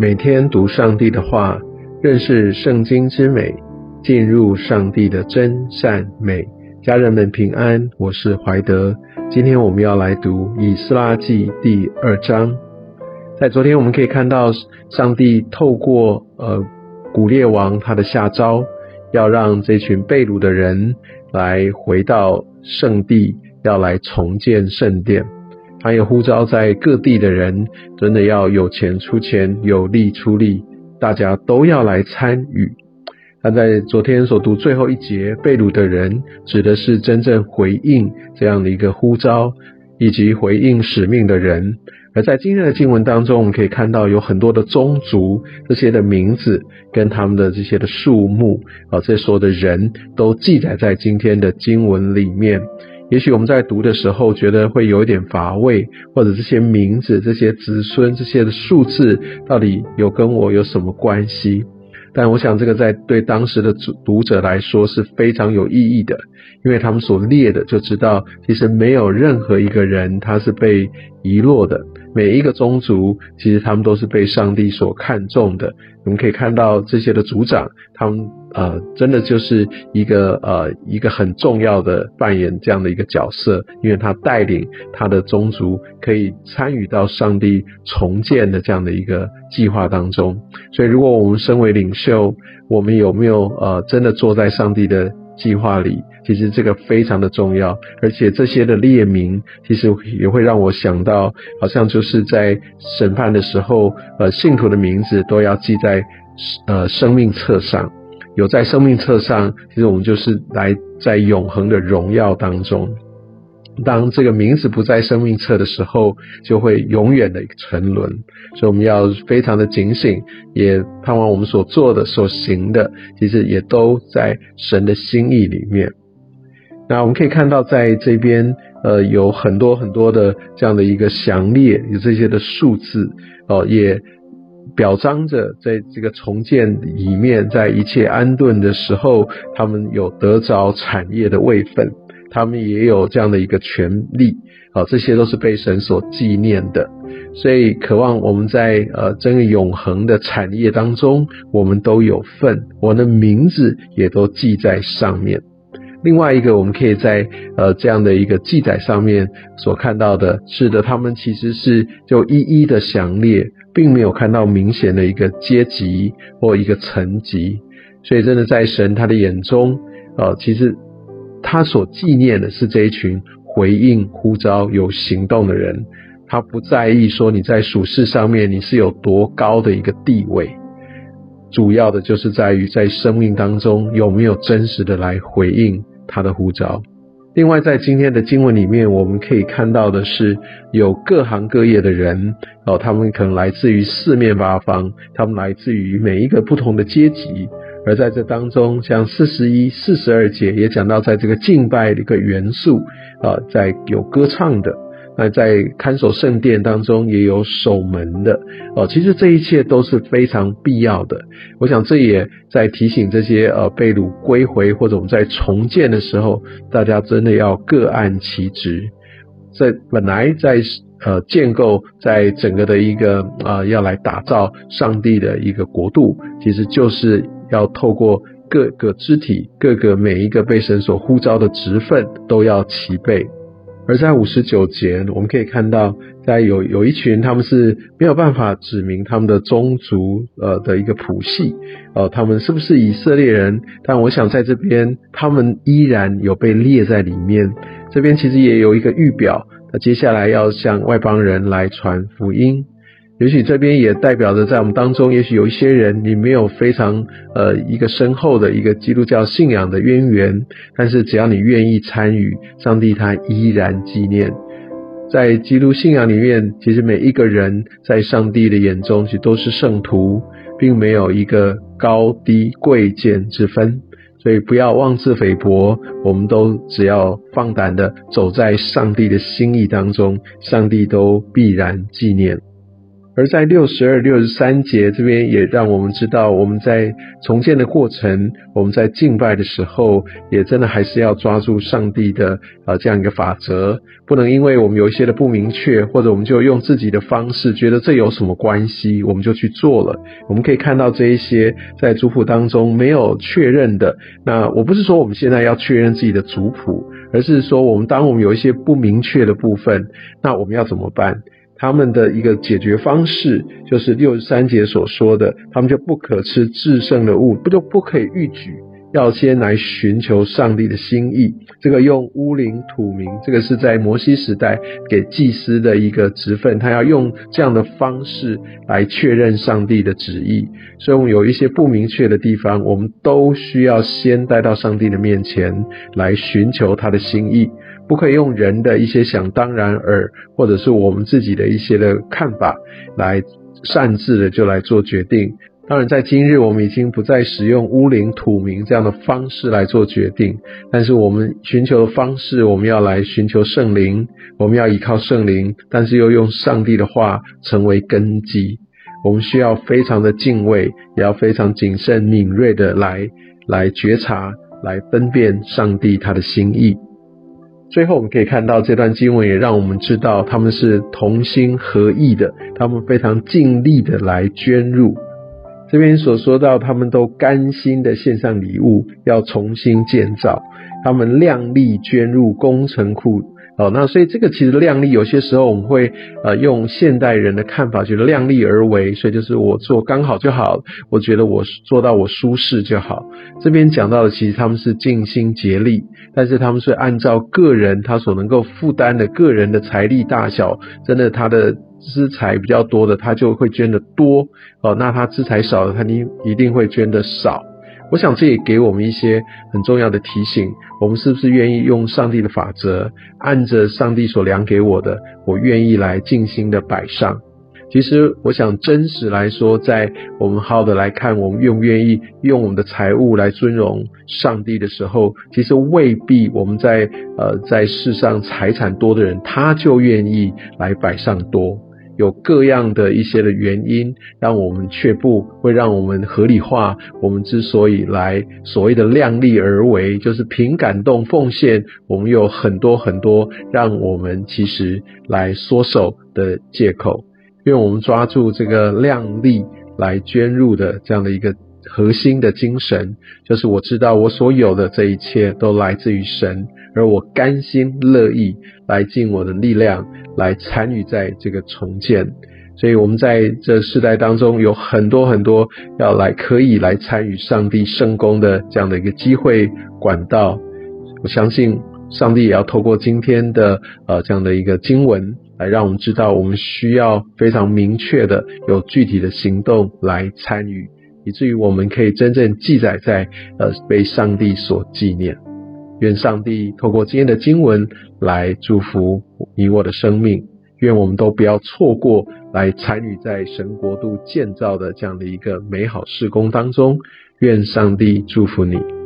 每天读上帝的话，认识圣经之美，进入上帝的真善美。家人们平安，我是怀德。今天我们要来读以斯拉记第二章。在昨天我们可以看到，上帝透过呃古列王他的下诏，要让这群被掳的人来回到圣地，要来重建圣殿。他也呼召在各地的人，真的要有钱出钱，有力出力，大家都要来参与。他在昨天所读最后一节，被掳的人指的是真正回应这样的一个呼召，以及回应使命的人。而在今天的经文当中，我们可以看到有很多的宗族，这些的名字跟他们的这些的数目啊，这所有的人都记载在今天的经文里面。也许我们在读的时候觉得会有一点乏味，或者这些名字、这些子孙、这些的数字，到底有跟我有什么关系？但我想这个在对当时的读读者来说是非常有意义的，因为他们所列的就知道，其实没有任何一个人他是被遗落的。每一个宗族，其实他们都是被上帝所看重的。我们可以看到这些的族长，他们呃，真的就是一个呃一个很重要的扮演这样的一个角色，因为他带领他的宗族可以参与到上帝重建的这样的一个计划当中。所以，如果我们身为领袖，我们有没有呃真的坐在上帝的？计划里，其实这个非常的重要，而且这些的列名，其实也会让我想到，好像就是在审判的时候，呃，信徒的名字都要记在呃生命册上，有在生命册上，其实我们就是来在永恒的荣耀当中。当这个名字不在生命册的时候，就会永远的沉沦。所以我们要非常的警醒，也盼望我们所做的、所行的，其实也都在神的心意里面。那我们可以看到，在这边，呃，有很多很多的这样的一个详列，有这些的数字，哦，也表彰着在这个重建里面，在一切安顿的时候，他们有得着产业的位分。他们也有这样的一个权利，啊，这些都是被神所纪念的，所以渴望我们在呃这个永恒的产业当中，我们都有份，我的名字也都记在上面。另外一个，我们可以在呃这样的一个记载上面所看到的，是的，他们其实是就一一的详列，并没有看到明显的一个阶级或一个层级，所以真的在神他的眼中，呃，其实。他所纪念的是这一群回应呼召、有行动的人。他不在意说你在属世上面你是有多高的一个地位，主要的就是在于在生命当中有没有真实的来回应他的呼召。另外，在今天的经文里面，我们可以看到的是有各行各业的人哦，他们可能来自于四面八方，他们来自于每一个不同的阶级。而在这当中，像四十一、四十二节也讲到，在这个敬拜的一个元素啊，在有歌唱的，那在看守圣殿当中也有守门的哦。其实这一切都是非常必要的。我想这也在提醒这些呃被掳归回或者我们在重建的时候，大家真的要各按其职。在本来在呃建构在整个的一个啊要来打造上帝的一个国度，其实就是。要透过各个肢体、各个每一个被神所呼召的职份都要齐备。而在五十九节，我们可以看到，在有有一群他们是没有办法指明他们的宗族呃的一个谱系，呃，他们是不是以色列人？但我想在这边，他们依然有被列在里面。这边其实也有一个预表，那接下来要向外邦人来传福音。也许这边也代表着，在我们当中，也许有一些人，你没有非常呃一个深厚的一个基督教信仰的渊源，但是只要你愿意参与，上帝他依然纪念。在基督信仰里面，其实每一个人在上帝的眼中，其实都是圣徒，并没有一个高低贵贱之分。所以不要妄自菲薄，我们都只要放胆的走在上帝的心意当中，上帝都必然纪念。而在六十二、六十三节这边，也让我们知道，我们在重建的过程，我们在敬拜的时候，也真的还是要抓住上帝的呃这样一个法则，不能因为我们有一些的不明确，或者我们就用自己的方式，觉得这有什么关系，我们就去做了。我们可以看到这一些在族谱当中没有确认的。那我不是说我们现在要确认自己的族谱，而是说我们当我们有一些不明确的部分，那我们要怎么办？他们的一个解决方式，就是六十三节所说的，他们就不可吃制胜的物，不就不可以逾矩，要先来寻求上帝的心意。这个用乌灵土名，这个是在摩西时代给祭司的一个职分，他要用这样的方式来确认上帝的旨意。所以，我们有一些不明确的地方，我们都需要先带到上帝的面前来寻求他的心意。不可以用人的一些想当然而，或者是我们自己的一些的看法来擅自的就来做决定。当然，在今日我们已经不再使用乌灵土名这样的方式来做决定，但是我们寻求的方式，我们要来寻求圣灵，我们要依靠圣灵，但是又用上帝的话成为根基。我们需要非常的敬畏，也要非常谨慎敏锐的来来觉察，来分辨上帝他的心意。最后，我们可以看到这段经文也让我们知道，他们是同心合意的，他们非常尽力的来捐入。这边所说到，他们都甘心的献上礼物，要重新建造，他们量力捐入工程库。哦，那所以这个其实量力，有些时候我们会呃用现代人的看法，觉得量力而为，所以就是我做刚好就好，我觉得我做到我舒适就好。这边讲到的其实他们是尽心竭力，但是他们是按照个人他所能够负担的个人的财力大小，真的他的资财比较多的，他就会捐的多哦，那他资财少的，他一一定会捐的少。我想这也给我们一些很重要的提醒：我们是不是愿意用上帝的法则，按着上帝所量给我的，我愿意来尽心的摆上？其实，我想真实来说，在我们好的来看，我们愿不愿意用我们的财物来尊荣上帝的时候，其实未必我们在呃在世上财产多的人，他就愿意来摆上多。有各样的一些的原因，让我们却不会让我们合理化。我们之所以来所谓的量力而为，就是凭感动奉献。我们有很多很多让我们其实来缩手的借口。因为我们抓住这个量力来捐入的这样的一个核心的精神，就是我知道我所有的这一切都来自于神。而我甘心乐意来尽我的力量来参与在这个重建，所以我们在这世代当中有很多很多要来可以来参与上帝圣功的这样的一个机会管道。我相信上帝也要透过今天的呃这样的一个经文来让我们知道，我们需要非常明确的有具体的行动来参与，以至于我们可以真正记载在呃被上帝所纪念。愿上帝透过今天的经文来祝福你我的生命，愿我们都不要错过来参与在神国度建造的这样的一个美好事工当中。愿上帝祝福你。